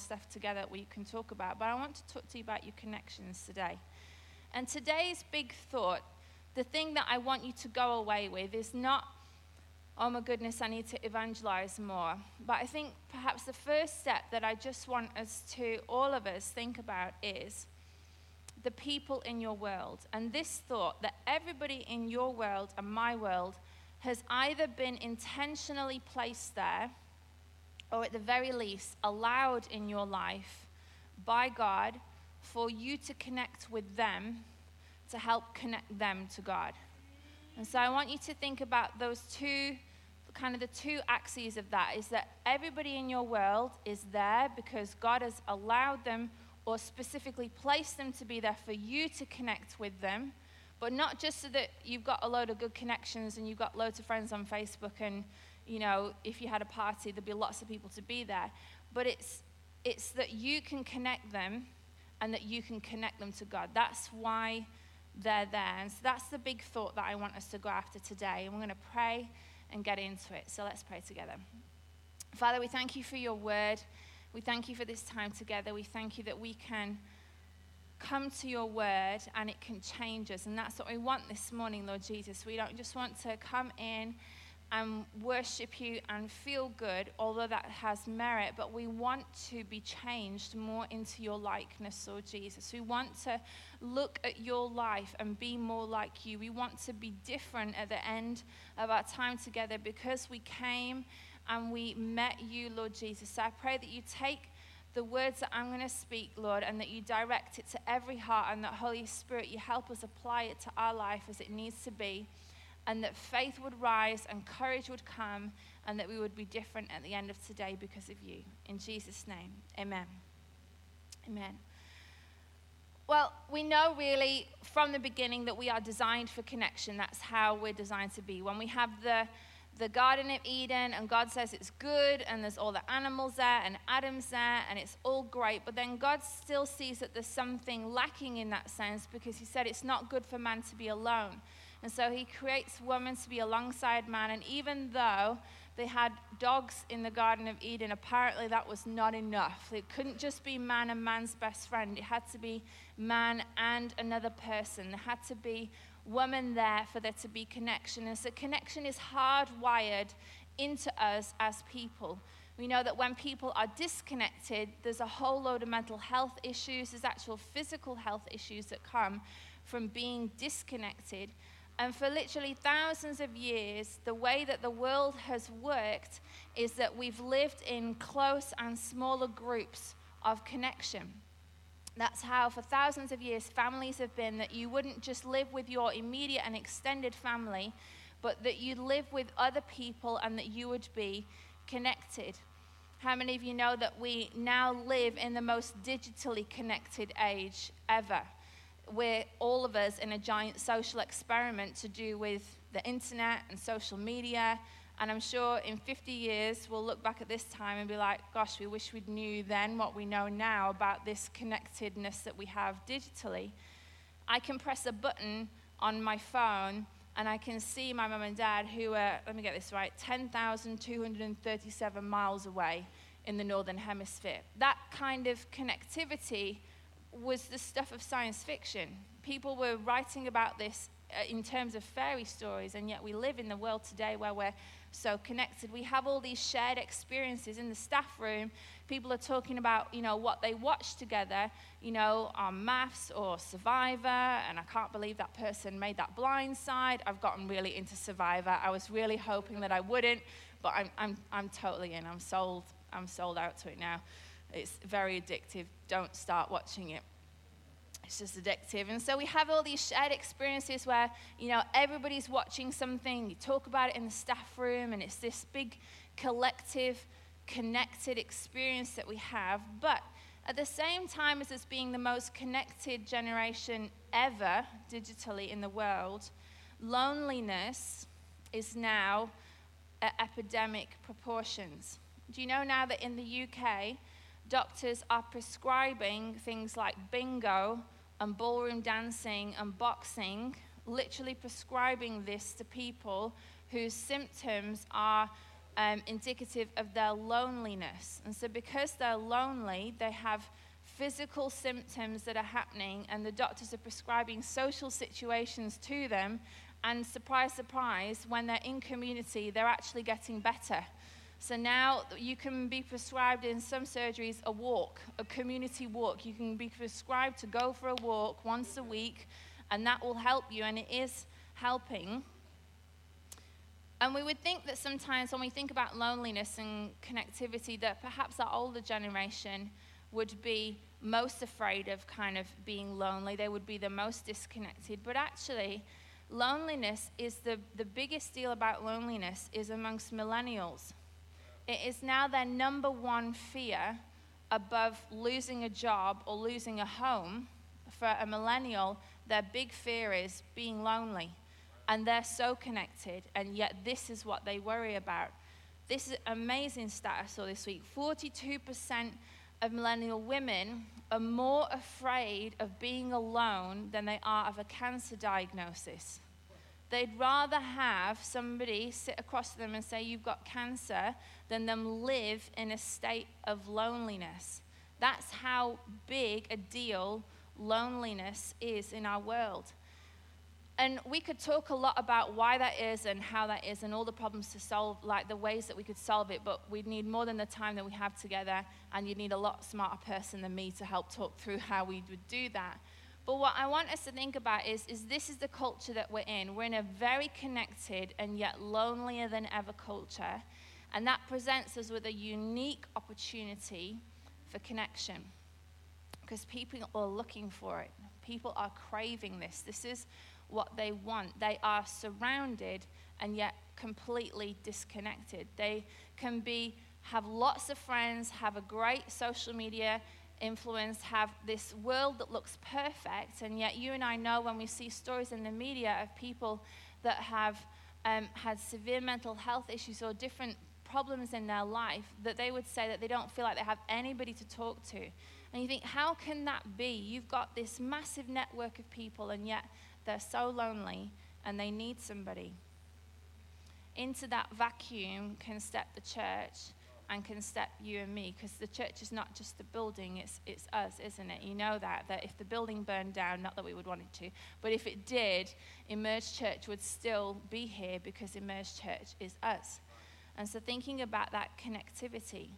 stuff together that we can talk about. But I want to talk to you about your connections today. And today's big thought, the thing that I want you to go away with, is not, oh my goodness, I need to evangelize more. But I think perhaps the first step that I just want us to, all of us, think about is the people in your world. And this thought that everybody in your world and my world has either been intentionally placed there or at the very least allowed in your life by God for you to connect with them to help connect them to God. And so I want you to think about those two kind of the two axes of that is that everybody in your world is there because God has allowed them or specifically placed them to be there for you to connect with them, but not just so that you've got a load of good connections and you've got loads of friends on Facebook and you know, if you had a party, there'd be lots of people to be there. But it's, it's that you can connect them and that you can connect them to God. That's why they're there. And so that's the big thought that I want us to go after today. And we're going to pray and get into it. So let's pray together. Father, we thank you for your word. We thank you for this time together. We thank you that we can come to your word and it can change us. And that's what we want this morning, Lord Jesus. We don't just want to come in and worship you and feel good, although that has merit, but we want to be changed more into your likeness, Lord Jesus. We want to look at your life and be more like you. We want to be different at the end of our time together because we came and we met you, Lord Jesus. So I pray that you take the words that I'm going to speak, Lord, and that you direct it to every heart, and that Holy Spirit, you help us apply it to our life as it needs to be and that faith would rise and courage would come and that we would be different at the end of today because of you. In Jesus' name, amen. Amen. Well, we know really from the beginning that we are designed for connection. That's how we're designed to be. When we have the the Garden of Eden, and God says it's good, and there's all the animals there, and Adam's there, and it's all great. But then God still sees that there's something lacking in that sense because He said it's not good for man to be alone. And so he creates woman to be alongside man. And even though they had dogs in the Garden of Eden, apparently that was not enough. It couldn't just be man and man's best friend, it had to be man and another person. There had to be woman there for there to be connection. And so connection is hardwired into us as people. We know that when people are disconnected, there's a whole load of mental health issues, there's actual physical health issues that come from being disconnected. And for literally thousands of years, the way that the world has worked is that we've lived in close and smaller groups of connection. That's how, for thousands of years, families have been that you wouldn't just live with your immediate and extended family, but that you'd live with other people and that you would be connected. How many of you know that we now live in the most digitally connected age ever? We're all of us in a giant social experiment to do with the internet and social media. And I'm sure in 50 years, we'll look back at this time and be like, gosh, we wish we'd knew then what we know now about this connectedness that we have digitally. I can press a button on my phone and I can see my mum and dad who are, let me get this right, 10,237 miles away in the northern hemisphere. That kind of connectivity was the stuff of science fiction. People were writing about this uh, in terms of fairy stories, and yet we live in the world today where we're so connected. We have all these shared experiences in the staff room. People are talking about, you know, what they watched together, you know, on MAFS or Survivor, and I can't believe that person made that blind side. I've gotten really into Survivor. I was really hoping that I wouldn't, but I'm, I'm, I'm totally in. I'm sold. I'm sold out to it now. It's very addictive. Don't start watching it. It's just addictive. And so we have all these shared experiences where, you know, everybody's watching something, you talk about it in the staff room, and it's this big collective, connected experience that we have. But at the same time as us being the most connected generation ever digitally in the world, loneliness is now at epidemic proportions. Do you know now that in the UK, doctors are prescribing things like bingo and ballroom dancing and boxing, literally prescribing this to people whose symptoms are um, indicative of their loneliness. And so, because they're lonely, they have physical symptoms that are happening, and the doctors are prescribing social situations to them. And surprise, surprise, when they're in community, they're actually getting better. So now you can be prescribed in some surgeries a walk, a community walk. You can be prescribed to go for a walk once a week, and that will help you, and it is helping. And we would think that sometimes when we think about loneliness and connectivity, that perhaps our older generation would be most afraid of kind of being lonely. They would be the most disconnected. But actually, loneliness is the, the biggest deal about loneliness is amongst millennials. It is now their number one fear above losing a job or losing a home. For a millennial, their big fear is being lonely and they're so connected, and yet this is what they worry about. This is amazing stat I saw this week 42% of millennial women are more afraid of being alone than they are of a cancer diagnosis. They'd rather have somebody sit across them and say, You've got cancer, than them live in a state of loneliness. That's how big a deal loneliness is in our world. And we could talk a lot about why that is and how that is and all the problems to solve, like the ways that we could solve it, but we'd need more than the time that we have together, and you'd need a lot smarter person than me to help talk through how we would do that. But what I want us to think about is, is this is the culture that we're in. We're in a very connected and yet lonelier than ever culture, and that presents us with a unique opportunity for connection because people are looking for it. People are craving this. This is what they want. They are surrounded and yet completely disconnected. They can be have lots of friends, have a great social media influence, have this world that looks perfect, and yet you and I know when we see stories in the media of people that have um, had severe mental health issues or different problems in their life, that they would say that they don't feel like they have anybody to talk to. And you think, how can that be? You've got this massive network of people, and yet they're so lonely and they need somebody. Into that vacuum can step the church and can step you and me because the church is not just the building, it's, it's us, isn't it? You know that, that if the building burned down, not that we would want it to, but if it did, Emerge Church would still be here because Emerge Church is us. And so thinking about that connectivity.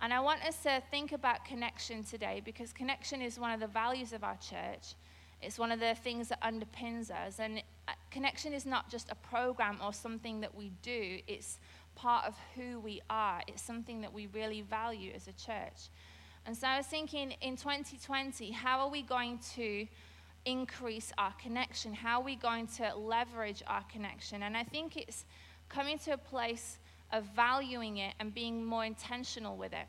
And I want us to think about connection today because connection is one of the values of our church. It's one of the things that underpins us. And uh, connection is not just a program or something that we do, it's part of who we are. It's something that we really value as a church. And so I was thinking in 2020, how are we going to increase our connection? How are we going to leverage our connection? And I think it's coming to a place of valuing it and being more intentional with it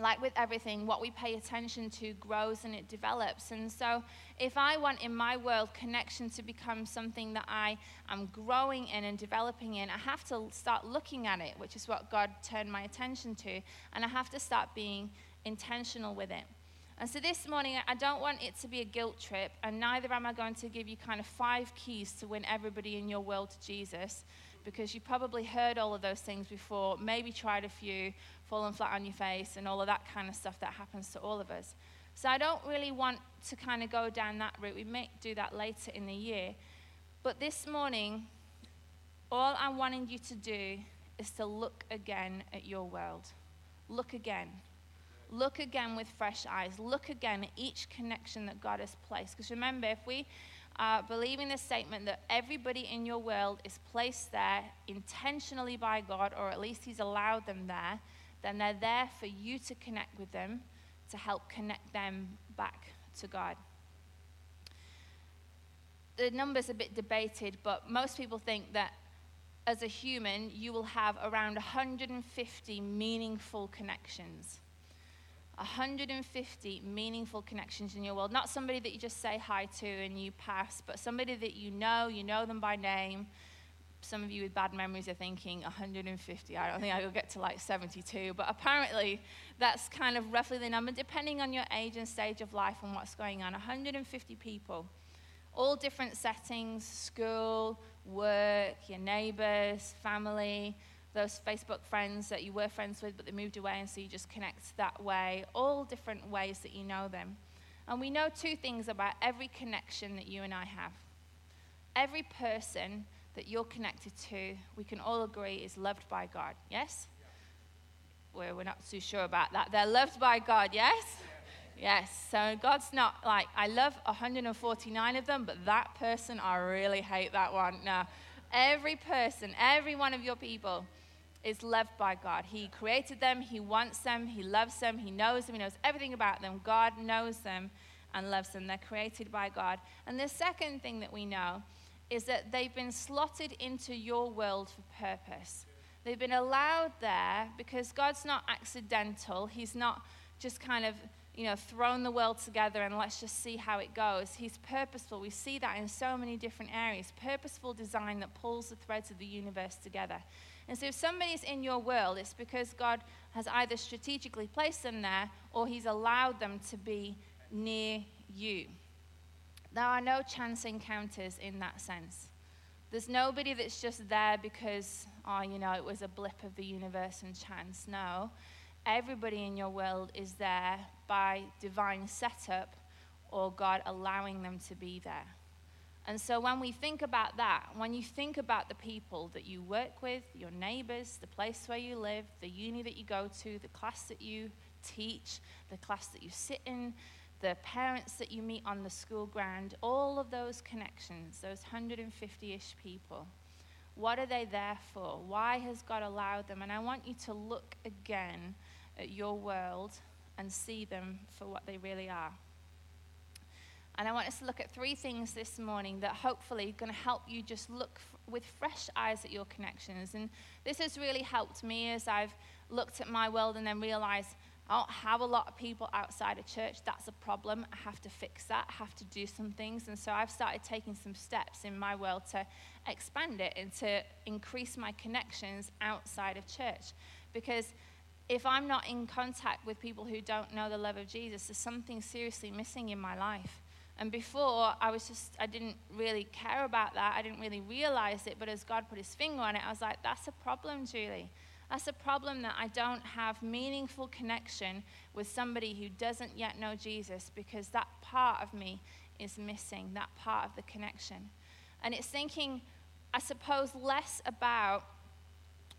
like with everything, what we pay attention to grows and it develops. And so, if I want in my world connection to become something that I am growing in and developing in, I have to start looking at it, which is what God turned my attention to. And I have to start being intentional with it. And so this morning, I don't want it to be a guilt trip, and neither am I going to give you kind of five keys to win everybody in your world to Jesus, because you probably heard all of those things before, maybe tried a few, fallen flat on your face, and all of that kind of stuff that happens to all of us. So I don't really want to kind of go down that route. We may do that later in the year. But this morning, all I'm wanting you to do is to look again at your world. Look again. Look again with fresh eyes. Look again at each connection that God has placed. Because remember, if we are believing the statement that everybody in your world is placed there intentionally by God, or at least He's allowed them there, then they're there for you to connect with them to help connect them back to God. The number's a bit debated, but most people think that as a human, you will have around 150 meaningful connections. 150 meaningful connections in your world. Not somebody that you just say hi to and you pass, but somebody that you know, you know them by name, some of you with bad memories are thinking 150. I don't think I will get to like 72, but apparently that's kind of roughly the number, depending on your age and stage of life and what's going on. 150 people, all different settings school, work, your neighbors, family, those Facebook friends that you were friends with, but they moved away, and so you just connect that way. All different ways that you know them. And we know two things about every connection that you and I have. Every person that you're connected to, we can all agree, is loved by God. Yes? We're, we're not too sure about that. They're loved by God, yes? Yes. So God's not like, I love 149 of them, but that person, I really hate that one. No. Every person, every one of your people is loved by God. He created them, He wants them, He loves them, He knows them, He knows everything about them. God knows them and loves them. They're created by God. And the second thing that we know is that they've been slotted into your world for purpose. They've been allowed there because God's not accidental. He's not just kind of, you know, thrown the world together and let's just see how it goes. He's purposeful. We see that in so many different areas. Purposeful design that pulls the threads of the universe together. And so if somebody's in your world, it's because God has either strategically placed them there or He's allowed them to be near you. There are no chance encounters in that sense. There's nobody that's just there because, oh, you know, it was a blip of the universe and chance. No. Everybody in your world is there by divine setup or God allowing them to be there. And so when we think about that, when you think about the people that you work with, your neighbors, the place where you live, the uni that you go to, the class that you teach, the class that you sit in, the parents that you meet on the school ground, all of those connections, those 150 ish people, what are they there for? Why has God allowed them? And I want you to look again at your world and see them for what they really are. And I want us to look at three things this morning that hopefully are going to help you just look f- with fresh eyes at your connections. And this has really helped me as I've looked at my world and then realized oh, I don't have a lot of people outside of church. That's a problem. I have to fix that. I have to do some things. And so I've started taking some steps in my world to expand it and to increase my connections outside of church. Because if I'm not in contact with people who don't know the love of Jesus, there's something seriously missing in my life. And before, I was just, I didn't really care about that. I didn't really realize it. But as God put his finger on it, I was like, that's a problem, Julie. That's a problem that I don't have meaningful connection with somebody who doesn't yet know Jesus because that part of me is missing, that part of the connection. And it's thinking, I suppose, less about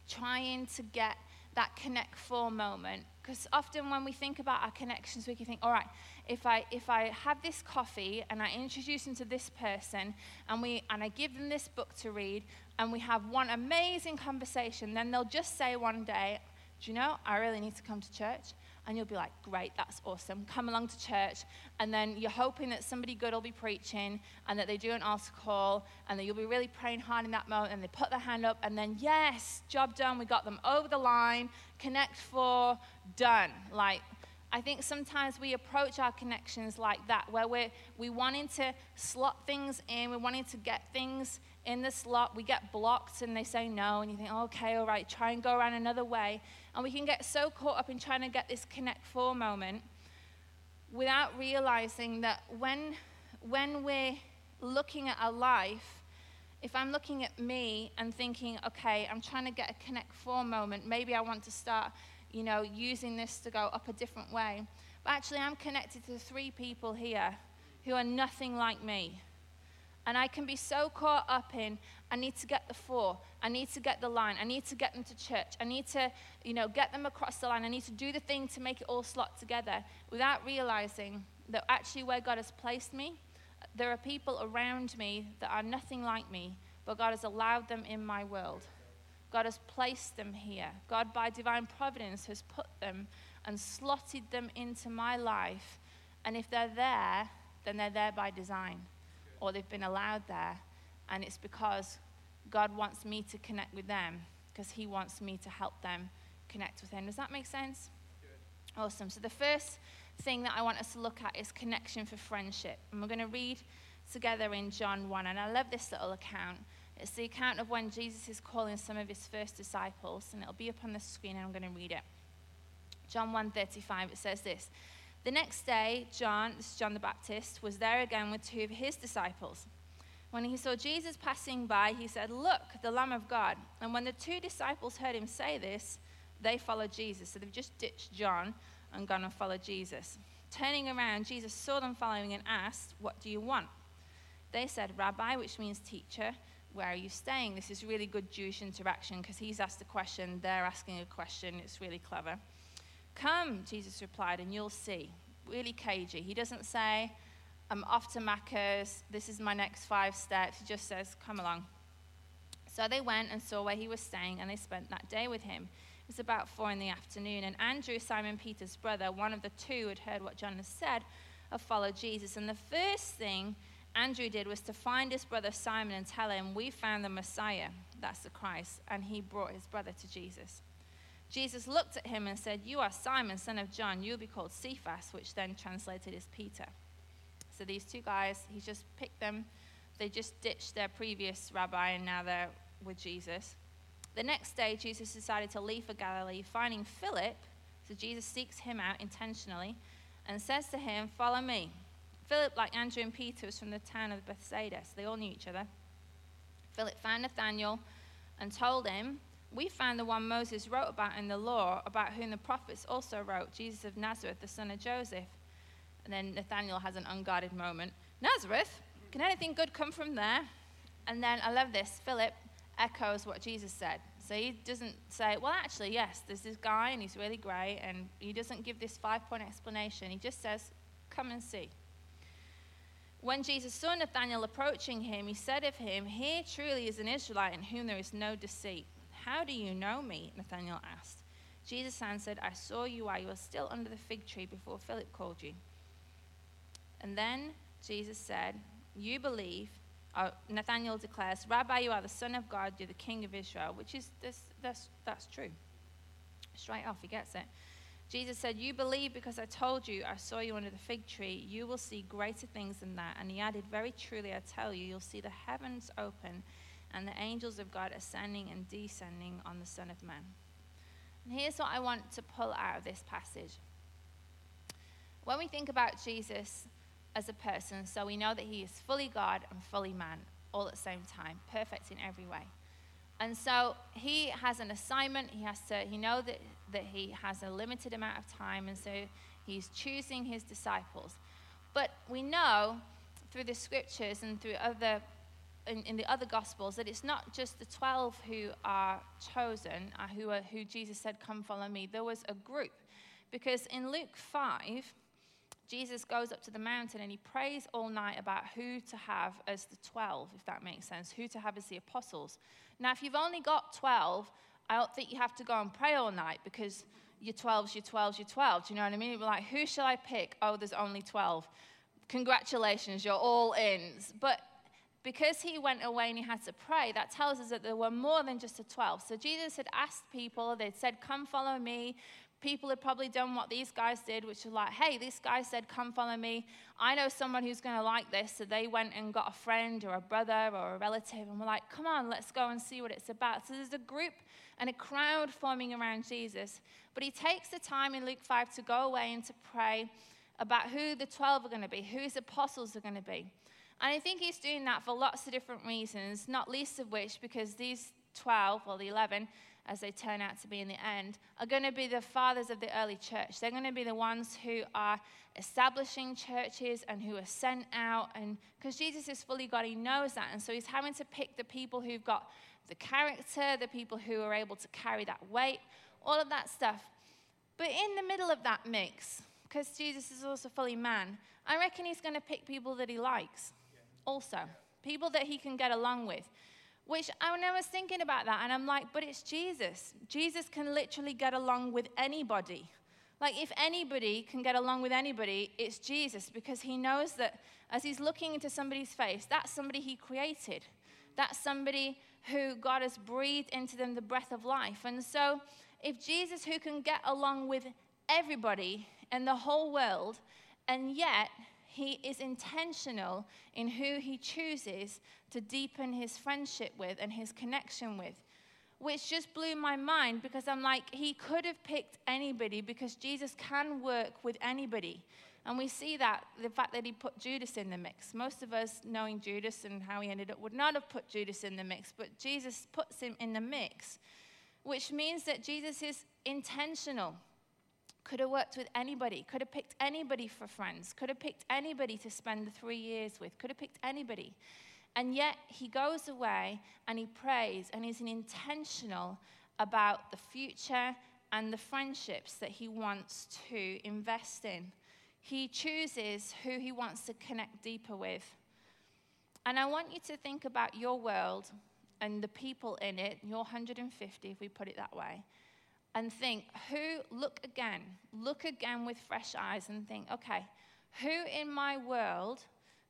trying to get that connect four moment. Because often when we think about our connections, we can think, all right, if I, if I have this coffee and I introduce them to this person and, we, and I give them this book to read and we have one amazing conversation, then they'll just say one day, Do you know, I really need to come to church? And you'll be like, Great, that's awesome. Come along to church. And then you're hoping that somebody good will be preaching and that they do an altar call and that you'll be really praying hard in that moment. And they put their hand up and then, yes, job done. We got them over the line. Connect four, done. Like, I think sometimes we approach our connections like that, where we're we wanting to slot things in, we're wanting to get things in the slot. We get blocked and they say no, and you think, okay, all right, try and go around another way. And we can get so caught up in trying to get this connect four moment without realizing that when, when we're looking at our life, if I'm looking at me and thinking, okay, I'm trying to get a connect four moment, maybe I want to start you know, using this to go up a different way. But actually, I'm connected to three people here who are nothing like me. And I can be so caught up in, I need to get the four. I need to get the line. I need to get them to church. I need to, you know, get them across the line. I need to do the thing to make it all slot together without realizing that actually where God has placed me, there are people around me that are nothing like me, but God has allowed them in my world. God has placed them here. God, by divine providence, has put them and slotted them into my life. And if they're there, then they're there by design, or they've been allowed there. And it's because God wants me to connect with them, because He wants me to help them connect with Him. Does that make sense? Good. Awesome. So, the first thing that I want us to look at is connection for friendship. And we're going to read together in John 1. And I love this little account. It's the account of when Jesus is calling some of his first disciples, and it'll be up on the screen, and I'm going to read it. John 1:35 it says this. The next day, John, this is John the Baptist, was there again with two of his disciples. When he saw Jesus passing by, he said, Look, the Lamb of God. And when the two disciples heard him say this, they followed Jesus. So they've just ditched John and gone and followed Jesus. Turning around, Jesus saw them following and asked, What do you want? They said, Rabbi, which means teacher, where are you staying? This is really good Jewish interaction because he's asked a question, they're asking a question. It's really clever. Come, Jesus replied, and you'll see. Really cagey. He doesn't say, I'm off to Macca's. This is my next five steps. He just says, Come along. So they went and saw where he was staying, and they spent that day with him. It was about four in the afternoon, and Andrew, Simon Peter's brother, one of the two, had heard what John had said, had followed Jesus. And the first thing Andrew did was to find his brother Simon and tell him, We found the Messiah, that's the Christ, and he brought his brother to Jesus. Jesus looked at him and said, You are Simon, son of John. You'll be called Cephas, which then translated is Peter. So these two guys, he just picked them. They just ditched their previous rabbi and now they're with Jesus. The next day, Jesus decided to leave for Galilee, finding Philip. So Jesus seeks him out intentionally and says to him, Follow me. Philip, like Andrew and Peter, was from the town of Bethsaida, so they all knew each other. Philip found Nathanael and told him, We found the one Moses wrote about in the law, about whom the prophets also wrote, Jesus of Nazareth, the son of Joseph. And then Nathanael has an unguarded moment. Nazareth? Can anything good come from there? And then I love this. Philip echoes what Jesus said. So he doesn't say, well, actually, yes, there's this guy and he's really great. And he doesn't give this five point explanation. He just says, come and see. When Jesus saw Nathanael approaching him, he said of him, Here truly is an Israelite in whom there is no deceit. How do you know me? Nathanael asked. Jesus answered, I saw you while you were still under the fig tree before Philip called you. And then Jesus said, You believe. Uh, Nathanael declares, Rabbi, you are the Son of God, you're the King of Israel, which is this, that's, that's true. Straight off, he gets it. Jesus said, You believe because I told you I saw you under the fig tree. You will see greater things than that. And he added, Very truly, I tell you, you'll see the heavens open and the angels of God ascending and descending on the Son of Man. And here's what I want to pull out of this passage. When we think about Jesus, as a person, so we know that he is fully God and fully man all at the same time, perfect in every way. And so he has an assignment. He has to, he knows that, that he has a limited amount of time, and so he's choosing his disciples. But we know through the scriptures and through other, in, in the other gospels, that it's not just the 12 who are chosen, uh, who, are, who Jesus said, Come follow me. There was a group. Because in Luke 5, Jesus goes up to the mountain and he prays all night about who to have as the 12, if that makes sense, who to have as the apostles. Now, if you've only got 12, I don't think you have to go and pray all night because you're 12s, you're 12s, you're 12. Do you know what I mean? You're like, who shall I pick? Oh, there's only 12. Congratulations, you're all in. But because he went away and he had to pray, that tells us that there were more than just the 12. So Jesus had asked people, they'd said, Come follow me people had probably done what these guys did, which was like, hey, this guy said, come follow me. I know someone who's going to like this. So they went and got a friend or a brother or a relative and were like, come on, let's go and see what it's about. So there's a group and a crowd forming around Jesus. But he takes the time in Luke 5 to go away and to pray about who the 12 are going to be, who his apostles are going to be. And I think he's doing that for lots of different reasons, not least of which because these 12, or the 11, as they turn out to be in the end, are going to be the fathers of the early church. They're going to be the ones who are establishing churches and who are sent out. And because Jesus is fully God, he knows that. And so he's having to pick the people who've got the character, the people who are able to carry that weight, all of that stuff. But in the middle of that mix, because Jesus is also fully man, I reckon he's going to pick people that he likes also, people that he can get along with. Which I was thinking about that, and I'm like, but it's Jesus. Jesus can literally get along with anybody. Like, if anybody can get along with anybody, it's Jesus because he knows that as he's looking into somebody's face, that's somebody he created. That's somebody who God has breathed into them the breath of life. And so, if Jesus, who can get along with everybody in the whole world, and yet he is intentional in who he chooses to deepen his friendship with and his connection with, which just blew my mind because I'm like, he could have picked anybody because Jesus can work with anybody. And we see that, the fact that he put Judas in the mix. Most of us, knowing Judas and how he ended up, would not have put Judas in the mix, but Jesus puts him in the mix, which means that Jesus is intentional. Could have worked with anybody, could have picked anybody for friends, could have picked anybody to spend the three years with, could have picked anybody. And yet he goes away and he prays and he's intentional about the future and the friendships that he wants to invest in. He chooses who he wants to connect deeper with. And I want you to think about your world and the people in it, your 150, if we put it that way, and think who, look again, look again with fresh eyes and think, okay, who in my world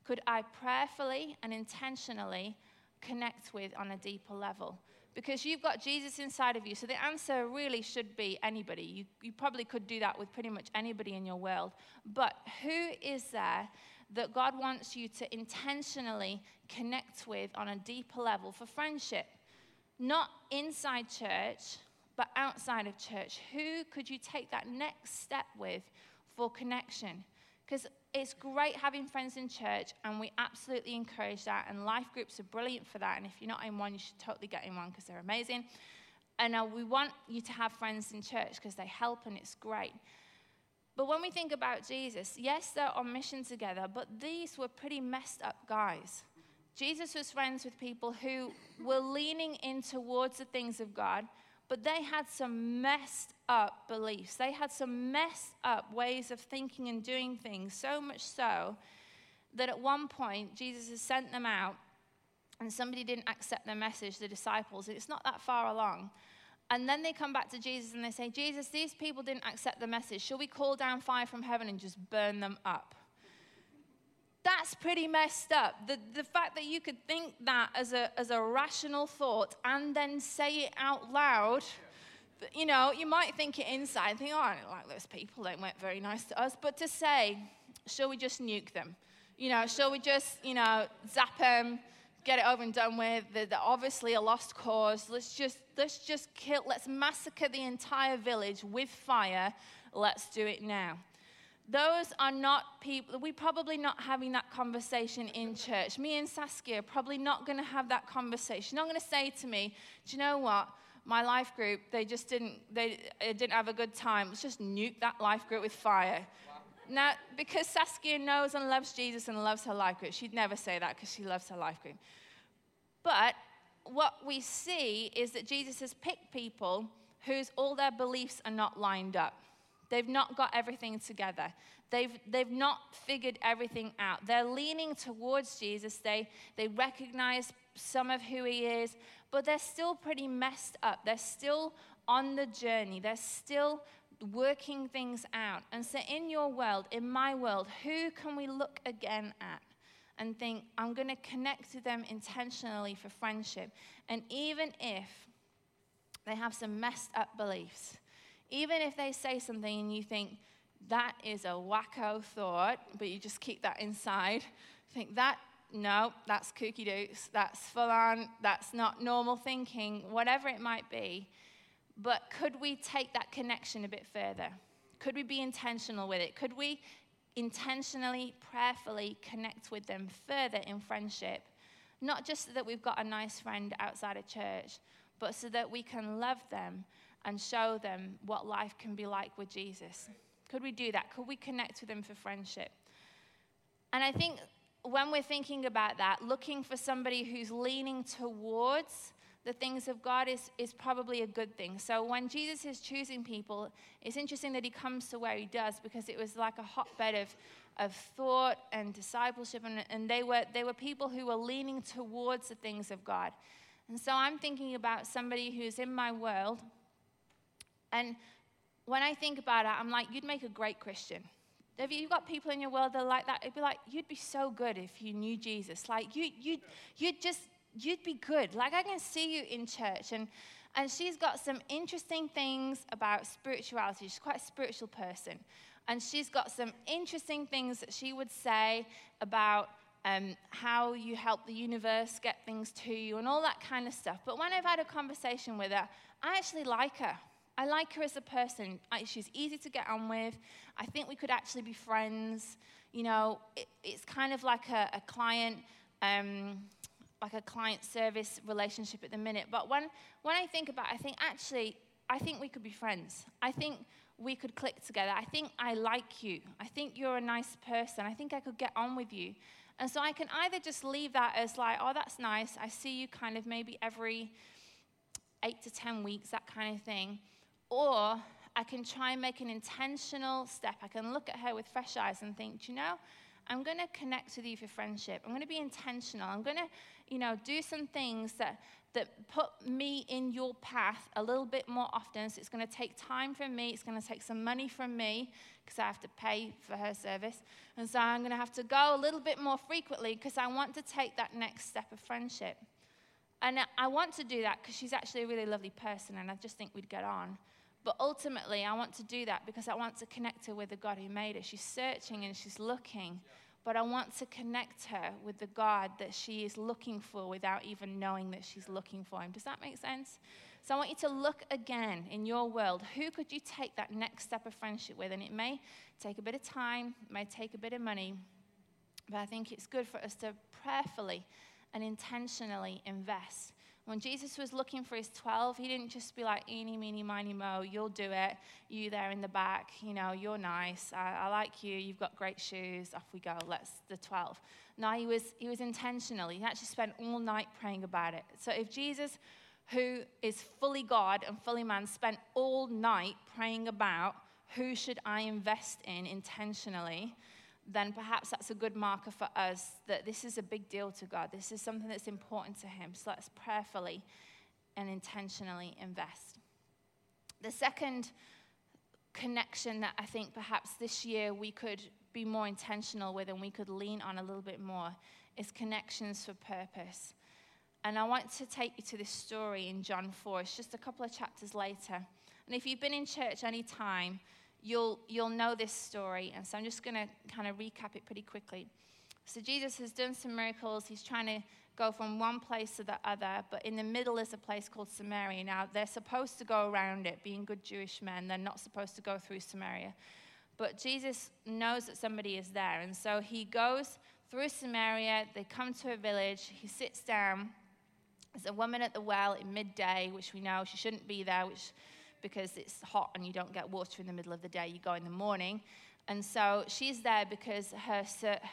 could I prayerfully and intentionally connect with on a deeper level? because you've got Jesus inside of you. So the answer really should be anybody. You, you probably could do that with pretty much anybody in your world. But who is there that God wants you to intentionally connect with on a deeper level for friendship? Not inside church, but outside of church. Who could you take that next step with for connection? Because it's great having friends in church, and we absolutely encourage that. And life groups are brilliant for that. And if you're not in one, you should totally get in one because they're amazing. And uh, we want you to have friends in church because they help and it's great. But when we think about Jesus, yes, they're on mission together, but these were pretty messed up guys. Jesus was friends with people who were leaning in towards the things of God, but they had some messed up beliefs. They had some messed up ways of thinking and doing things, so much so that at one point Jesus has sent them out and somebody didn't accept their message, the disciples, it's not that far along. And then they come back to Jesus and they say, Jesus, these people didn't accept the message. Shall we call down fire from heaven and just burn them up? That's pretty messed up. The, the fact that you could think that as a, as a rational thought and then say it out loud, you know, you might think it inside think, oh, I don't like those people, they weren't very nice to us. But to say, shall we just nuke them? You know, shall we just, you know, zap them, get it over and done with? They're, they're obviously a lost cause. Let's just, let's just kill, let's massacre the entire village with fire. Let's do it now. Those are not people, we're probably not having that conversation in church. Me and Saskia are probably not going to have that conversation. Not going to say to me, do you know what? My life group, they just didn't, they uh, didn't have a good time. Let's just nuke that life group with fire. Now, because Saskia knows and loves Jesus and loves her life group, she'd never say that because she loves her life group. But what we see is that Jesus has picked people whose all their beliefs are not lined up. They've not got everything together. They've, they've not figured everything out. They're leaning towards Jesus. They, they recognize some of who he is, but they're still pretty messed up. They're still on the journey. They're still working things out. And so, in your world, in my world, who can we look again at and think, I'm going to connect to them intentionally for friendship? And even if they have some messed up beliefs, even if they say something and you think, that is a wacko thought, but you just keep that inside, think that, no, that's kooky dooks, that's full on, that's not normal thinking, whatever it might be. But could we take that connection a bit further? Could we be intentional with it? Could we intentionally, prayerfully connect with them further in friendship? Not just so that we've got a nice friend outside of church, but so that we can love them and show them what life can be like with Jesus? Could we do that? Could we connect with them for friendship? And I think when we're thinking about that, looking for somebody who's leaning towards the things of God is, is probably a good thing. So when Jesus is choosing people, it's interesting that he comes to where he does because it was like a hotbed of, of thought and discipleship, and, and they, were, they were people who were leaning towards the things of God. And so I'm thinking about somebody who's in my world and when I think about it, I'm like, you'd make a great Christian. Have You've got people in your world that are like that? It'd be like, you'd be so good if you knew Jesus. Like, you, you'd, you'd just, you'd be good. Like, I can see you in church. And, and she's got some interesting things about spirituality. She's quite a spiritual person. And she's got some interesting things that she would say about um, how you help the universe get things to you and all that kind of stuff. But when I've had a conversation with her, I actually like her. I like her as a person. I, she's easy to get on with. I think we could actually be friends. You know, it, it's kind of like a, a client, um, like a client service relationship at the minute. But when, when I think about it, I think actually, I think we could be friends. I think we could click together. I think I like you. I think you're a nice person. I think I could get on with you. And so I can either just leave that as like, oh, that's nice. I see you kind of maybe every eight to 10 weeks, that kind of thing. Or I can try and make an intentional step. I can look at her with fresh eyes and think, you know, I'm going to connect with you for friendship. I'm going to be intentional. I'm going to, you know, do some things that, that put me in your path a little bit more often. So it's going to take time from me. It's going to take some money from me because I have to pay for her service. And so I'm going to have to go a little bit more frequently because I want to take that next step of friendship. And I want to do that because she's actually a really lovely person and I just think we'd get on. But ultimately, I want to do that because I want to connect her with the God who made her. She's searching and she's looking but I want to connect her with the God that she is looking for without even knowing that she's looking for him. Does that make sense? So I want you to look again in your world. Who could you take that next step of friendship with? And it may take a bit of time, it may take a bit of money, but I think it's good for us to prayerfully and intentionally invest when Jesus was looking for his 12, he didn't just be like, eeny, meeny, miny, mo, you'll do it. You there in the back, you know, you're nice. I, I like you. You've got great shoes. Off we go. Let's, the 12. No, he was, he was intentional. He actually spent all night praying about it. So if Jesus, who is fully God and fully man, spent all night praying about who should I invest in intentionally, then perhaps that's a good marker for us that this is a big deal to God. This is something that's important to Him. So let's prayerfully and intentionally invest. The second connection that I think perhaps this year we could be more intentional with and we could lean on a little bit more is connections for purpose. And I want to take you to this story in John 4. It's just a couple of chapters later. And if you've been in church any time, you'll, you'll know this story. And so I'm just going to kind of recap it pretty quickly. So Jesus has done some miracles. He's trying to go from one place to the other, but in the middle is a place called Samaria. Now, they're supposed to go around it, being good Jewish men. They're not supposed to go through Samaria. But Jesus knows that somebody is there. And so he goes through Samaria. They come to a village. He sits down. There's a woman at the well in midday, which we know she shouldn't be there, which because it's hot and you don't get water in the middle of the day, you go in the morning. And so she's there because her,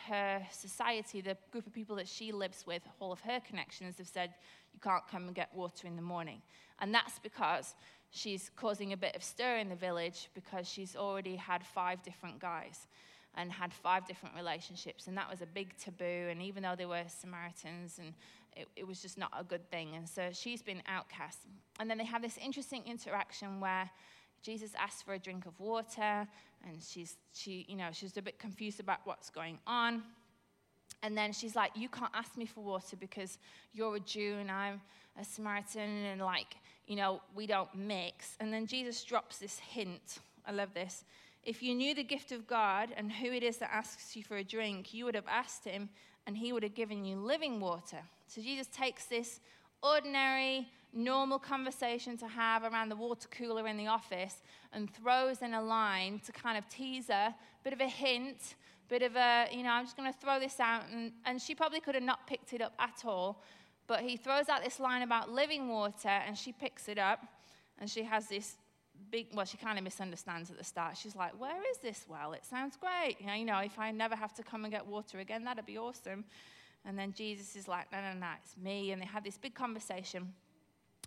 her society, the group of people that she lives with, all of her connections have said, you can't come and get water in the morning. And that's because she's causing a bit of stir in the village because she's already had five different guys and had five different relationships. And that was a big taboo. And even though they were Samaritans and it, it was just not a good thing. And so she's been outcast. And then they have this interesting interaction where Jesus asks for a drink of water, and she's, she, you know, she's a bit confused about what's going on. And then she's like, You can't ask me for water because you're a Jew and I'm a Samaritan, and like, you know, we don't mix. And then Jesus drops this hint. I love this. If you knew the gift of God and who it is that asks you for a drink, you would have asked him, and he would have given you living water. So Jesus takes this ordinary, normal conversation to have around the water cooler in the office and throws in a line to kind of tease her, bit of a hint, bit of a, you know, I'm just going to throw this out. And, and she probably could have not picked it up at all. But he throws out this line about living water and she picks it up and she has this big, well, she kind of misunderstands at the start. She's like, Where is this well? It sounds great. You know, you know, if I never have to come and get water again, that'd be awesome. And then Jesus is like, no, no, no, it's me. And they have this big conversation.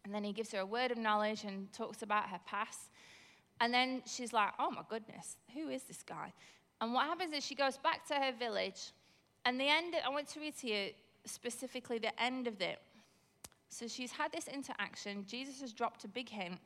And then he gives her a word of knowledge and talks about her past. And then she's like, oh my goodness, who is this guy? And what happens is she goes back to her village. And the end, I want to read to you specifically the end of it. So she's had this interaction. Jesus has dropped a big hint.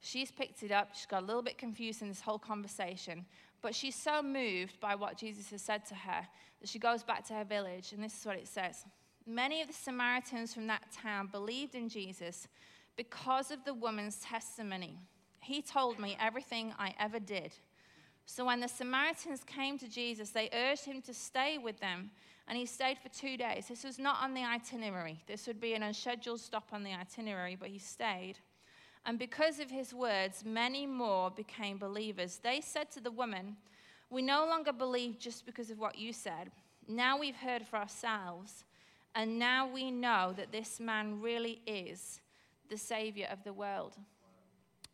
She's picked it up. She's got a little bit confused in this whole conversation. But she's so moved by what Jesus has said to her that she goes back to her village, and this is what it says Many of the Samaritans from that town believed in Jesus because of the woman's testimony. He told me everything I ever did. So when the Samaritans came to Jesus, they urged him to stay with them, and he stayed for two days. This was not on the itinerary, this would be an unscheduled stop on the itinerary, but he stayed. And because of his words, many more became believers. They said to the woman, We no longer believe just because of what you said. Now we've heard for ourselves, and now we know that this man really is the Savior of the world.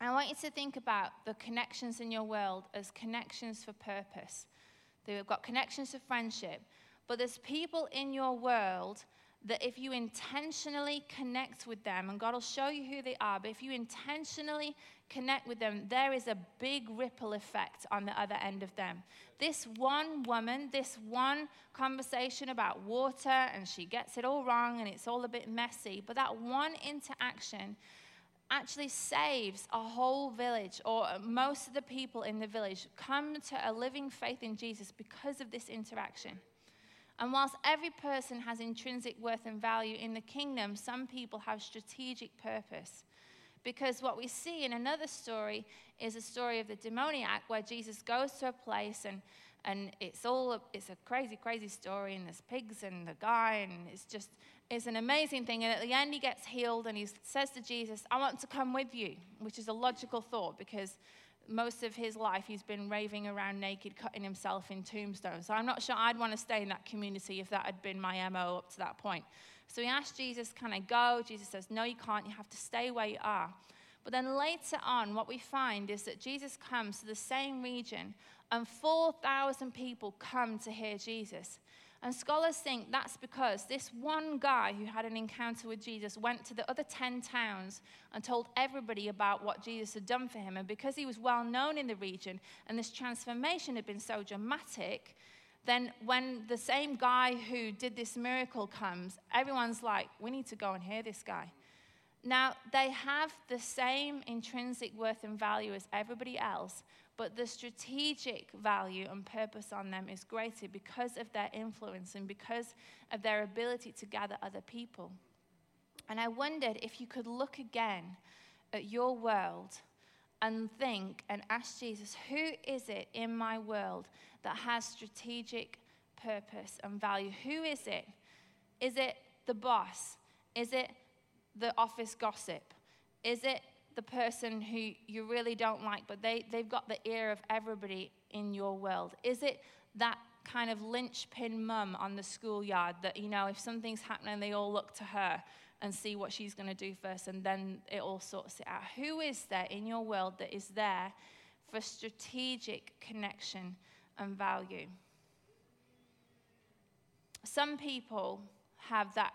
I want you to think about the connections in your world as connections for purpose. They've got connections for friendship, but there's people in your world that if you intentionally connect with them, and God will show you who they are, but if you intentionally connect with them, there is a big ripple effect on the other end of them. This one woman, this one conversation about water, and she gets it all wrong and it's all a bit messy, but that one interaction actually saves a whole village or most of the people in the village come to a living faith in Jesus because of this interaction. And whilst every person has intrinsic worth and value in the kingdom, some people have strategic purpose. Because what we see in another story is a story of the demoniac where Jesus goes to a place and, and it's all it's a crazy, crazy story, and there's pigs and the guy, and it's just it's an amazing thing. And at the end he gets healed and he says to Jesus, I want to come with you, which is a logical thought because most of his life he's been raving around naked, cutting himself in tombstones. So I'm not sure I'd want to stay in that community if that had been my MO up to that point. So he asked Jesus, Can I go? Jesus says, No, you can't. You have to stay where you are. But then later on, what we find is that Jesus comes to the same region and 4,000 people come to hear Jesus. And scholars think that's because this one guy who had an encounter with Jesus went to the other 10 towns and told everybody about what Jesus had done for him. And because he was well known in the region and this transformation had been so dramatic, then when the same guy who did this miracle comes, everyone's like, we need to go and hear this guy. Now, they have the same intrinsic worth and value as everybody else, but the strategic value and purpose on them is greater because of their influence and because of their ability to gather other people. And I wondered if you could look again at your world and think and ask Jesus, who is it in my world that has strategic purpose and value? Who is it? Is it the boss? Is it the office gossip? Is it the person who you really don't like, but they, they've got the ear of everybody in your world? Is it that kind of linchpin mum on the schoolyard that, you know, if something's happening, they all look to her and see what she's going to do first, and then it all sorts it out? Who is there in your world that is there for strategic connection and value? Some people have that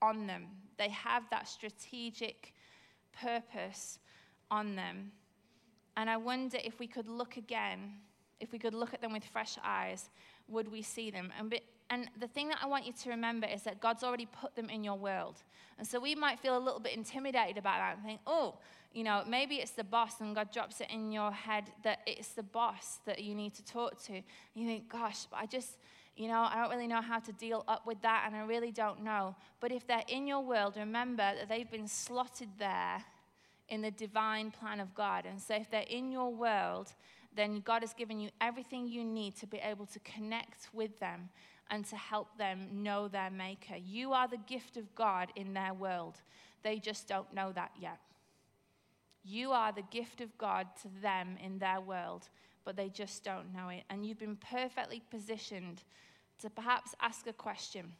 on them, they have that strategic purpose on them. And I wonder if we could look again, if we could look at them with fresh eyes, would we see them? And, and the thing that I want you to remember is that God's already put them in your world. And so we might feel a little bit intimidated about that and think, oh, you know, maybe it's the boss, and God drops it in your head that it's the boss that you need to talk to. And you think, gosh, but I just, you know, I don't really know how to deal up with that, and I really don't know. But if they're in your world, remember that they've been slotted there in the divine plan of God. And so if they're in your world, then God has given you everything you need to be able to connect with them and to help them know their Maker. You are the gift of God in their world. They just don't know that yet. You are the gift of God to them in their world, but they just don't know it. And you've been perfectly positioned to perhaps ask a question,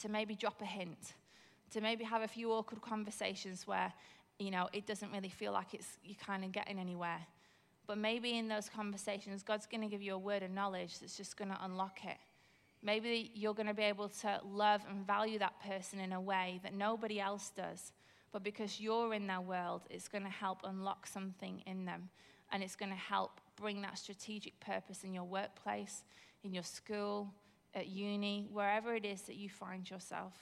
to maybe drop a hint, to maybe have a few awkward conversations where, you know, it doesn't really feel like it's you're kind of getting anywhere. But maybe in those conversations, God's going to give you a word of knowledge that's just going to unlock it. Maybe you're going to be able to love and value that person in a way that nobody else does. But because you're in their world, it's going to help unlock something in them. And it's going to help bring that strategic purpose in your workplace, in your school, at uni, wherever it is that you find yourself.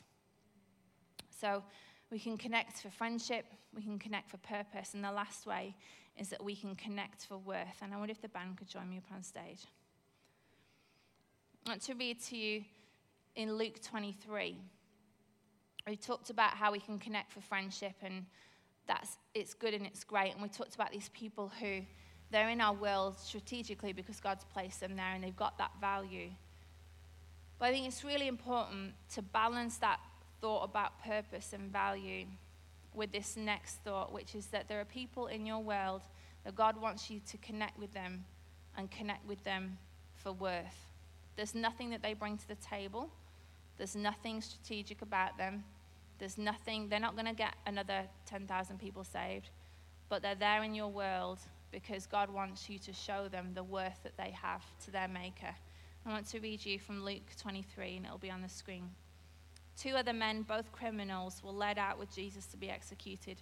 So we can connect for friendship, we can connect for purpose, and the last way is that we can connect for worth. And I wonder if the band could join me up on stage. I want to read to you in Luke 23. We talked about how we can connect for friendship, and that's it's good and it's great. And we talked about these people who they're in our world strategically because God's placed them there and they've got that value. But I think it's really important to balance that thought about purpose and value with this next thought, which is that there are people in your world that God wants you to connect with them and connect with them for worth. There's nothing that they bring to the table, there's nothing strategic about them. There's nothing, they're not going to get another 10,000 people saved, but they're there in your world because God wants you to show them the worth that they have to their Maker. I want to read you from Luke 23, and it'll be on the screen. Two other men, both criminals, were led out with Jesus to be executed.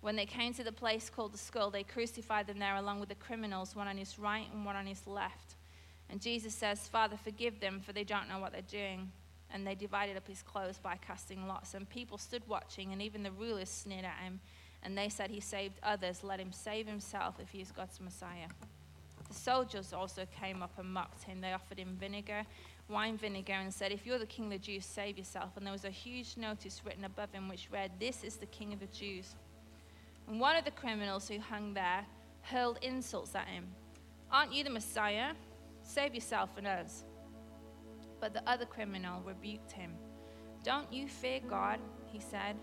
When they came to the place called the skull, they crucified them there along with the criminals, one on his right and one on his left. And Jesus says, Father, forgive them, for they don't know what they're doing. And they divided up his clothes by casting lots. And people stood watching, and even the rulers sneered at him. And they said, He saved others. Let him save himself if he is God's Messiah. The soldiers also came up and mocked him. They offered him vinegar, wine vinegar, and said, If you're the king of the Jews, save yourself. And there was a huge notice written above him which read, This is the king of the Jews. And one of the criminals who hung there hurled insults at him. Aren't you the Messiah? Save yourself and us. But the other criminal rebuked him. Don't you fear God, he said.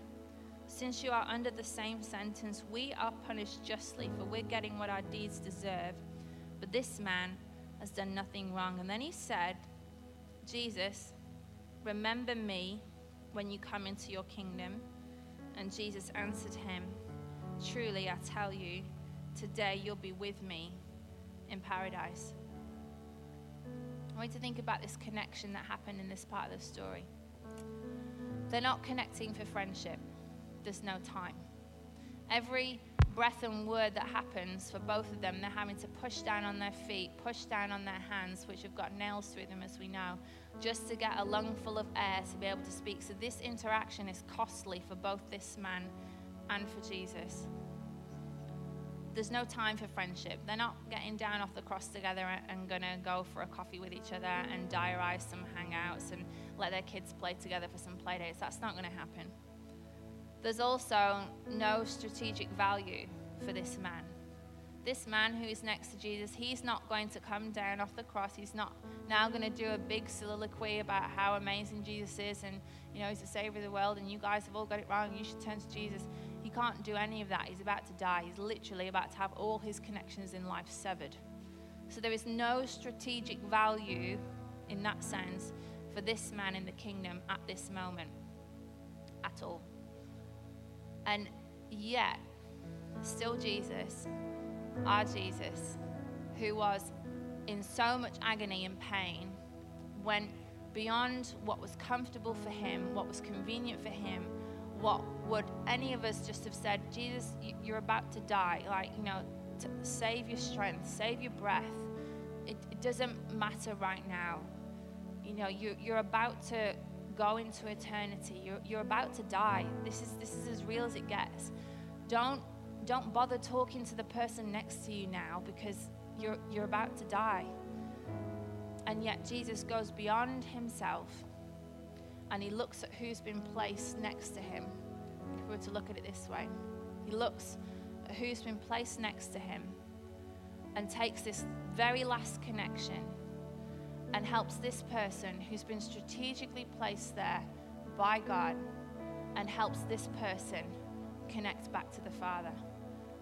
Since you are under the same sentence, we are punished justly, for we're getting what our deeds deserve. But this man has done nothing wrong. And then he said, Jesus, remember me when you come into your kingdom. And Jesus answered him, Truly, I tell you, today you'll be with me in paradise. I want you to think about this connection that happened in this part of the story. They're not connecting for friendship, there's no time. Every breath and word that happens for both of them, they're having to push down on their feet, push down on their hands, which have got nails through them, as we know, just to get a lungful of air to be able to speak. So, this interaction is costly for both this man and for Jesus. There's no time for friendship. They're not getting down off the cross together and going to go for a coffee with each other and diarize some hangouts and let their kids play together for some play dates. That's not going to happen. There's also no strategic value for this man. This man who is next to Jesus, he's not going to come down off the cross. He's not now going to do a big soliloquy about how amazing Jesus is and, you know, he's the savior of the world and you guys have all got it wrong. You should turn to Jesus. He can't do any of that. He's about to die. He's literally about to have all his connections in life severed. So there is no strategic value in that sense for this man in the kingdom at this moment at all. And yet, still Jesus, our Jesus, who was in so much agony and pain, went beyond what was comfortable for him, what was convenient for him, what would any of us just have said, Jesus, you're about to die. Like, you know, save your strength, save your breath. It, it doesn't matter right now. You know, you, you're about to go into eternity. You're, you're about to die. This is, this is as real as it gets. Don't, don't bother talking to the person next to you now because you're, you're about to die. And yet, Jesus goes beyond himself and he looks at who's been placed next to him. If we were to look at it this way, he looks at who's been placed next to him and takes this very last connection and helps this person who's been strategically placed there by God and helps this person connect back to the Father.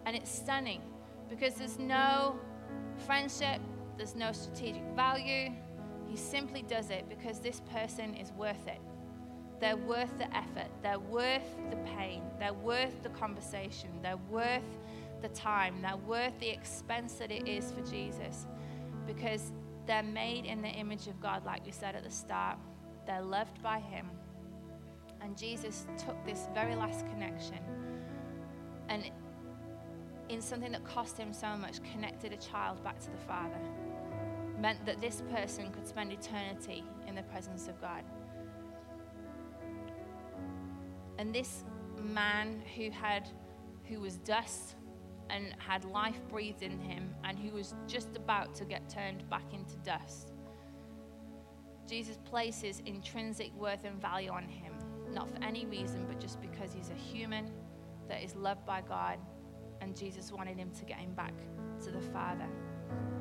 And it's stunning because there's no friendship, there's no strategic value. He simply does it because this person is worth it. They're worth the effort, they're worth the pain, they're worth the conversation, they're worth the time, they're worth the expense that it is for Jesus because they're made in the image of God, like we said at the start. They're loved by Him. And Jesus took this very last connection and, in something that cost Him so much, connected a child back to the Father. Meant that this person could spend eternity in the presence of God. And this man who had who was dust and had life breathed in him and who was just about to get turned back into dust. Jesus places intrinsic worth and value on him, not for any reason, but just because he's a human that is loved by God, and Jesus wanted him to get him back to the Father.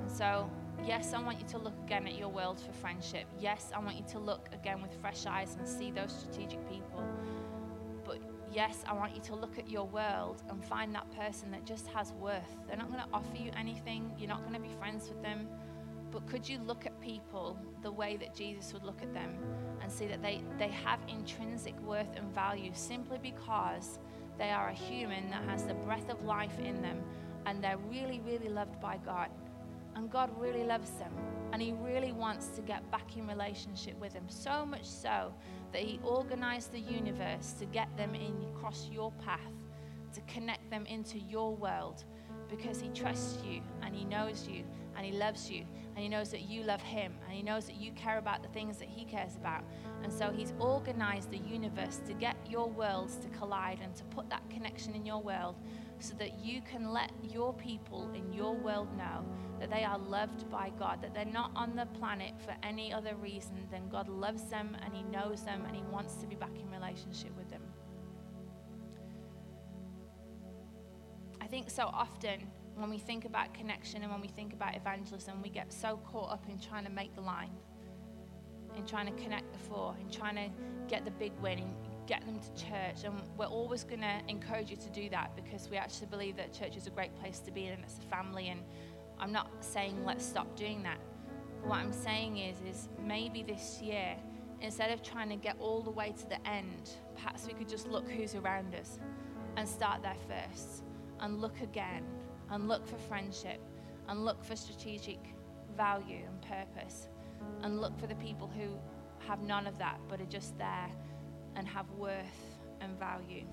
And so, yes, I want you to look again at your world for friendship. Yes, I want you to look again with fresh eyes and see those strategic people yes, I want you to look at your world and find that person that just has worth. They're not going to offer you anything, you're not going to be friends with them. But could you look at people the way that Jesus would look at them and see that they, they have intrinsic worth and value simply because they are a human that has the breath of life in them and they're really, really loved by God? And God really loves them. And He really wants to get back in relationship with them. So much so that He organized the universe to get them in across your path, to connect them into your world, because He trusts you and He knows you and He loves you and He knows that you love Him and He knows that you care about the things that He cares about. And so He's organized the universe to get your worlds to collide and to put that connection in your world so that you can let your people in your world know that they are loved by God, that they're not on the planet for any other reason than God loves them and He knows them and He wants to be back in relationship with them. I think so often when we think about connection and when we think about evangelism, we get so caught up in trying to make the line, in trying to connect the four, in trying to get the big win, in get them to church. And we're always going to encourage you to do that because we actually believe that church is a great place to be in and it's a family. And I'm not saying let's stop doing that. But what I'm saying is, is maybe this year, instead of trying to get all the way to the end, perhaps we could just look who's around us and start there first and look again and look for friendship and look for strategic value and purpose and look for the people who have none of that but are just there and have worth and value.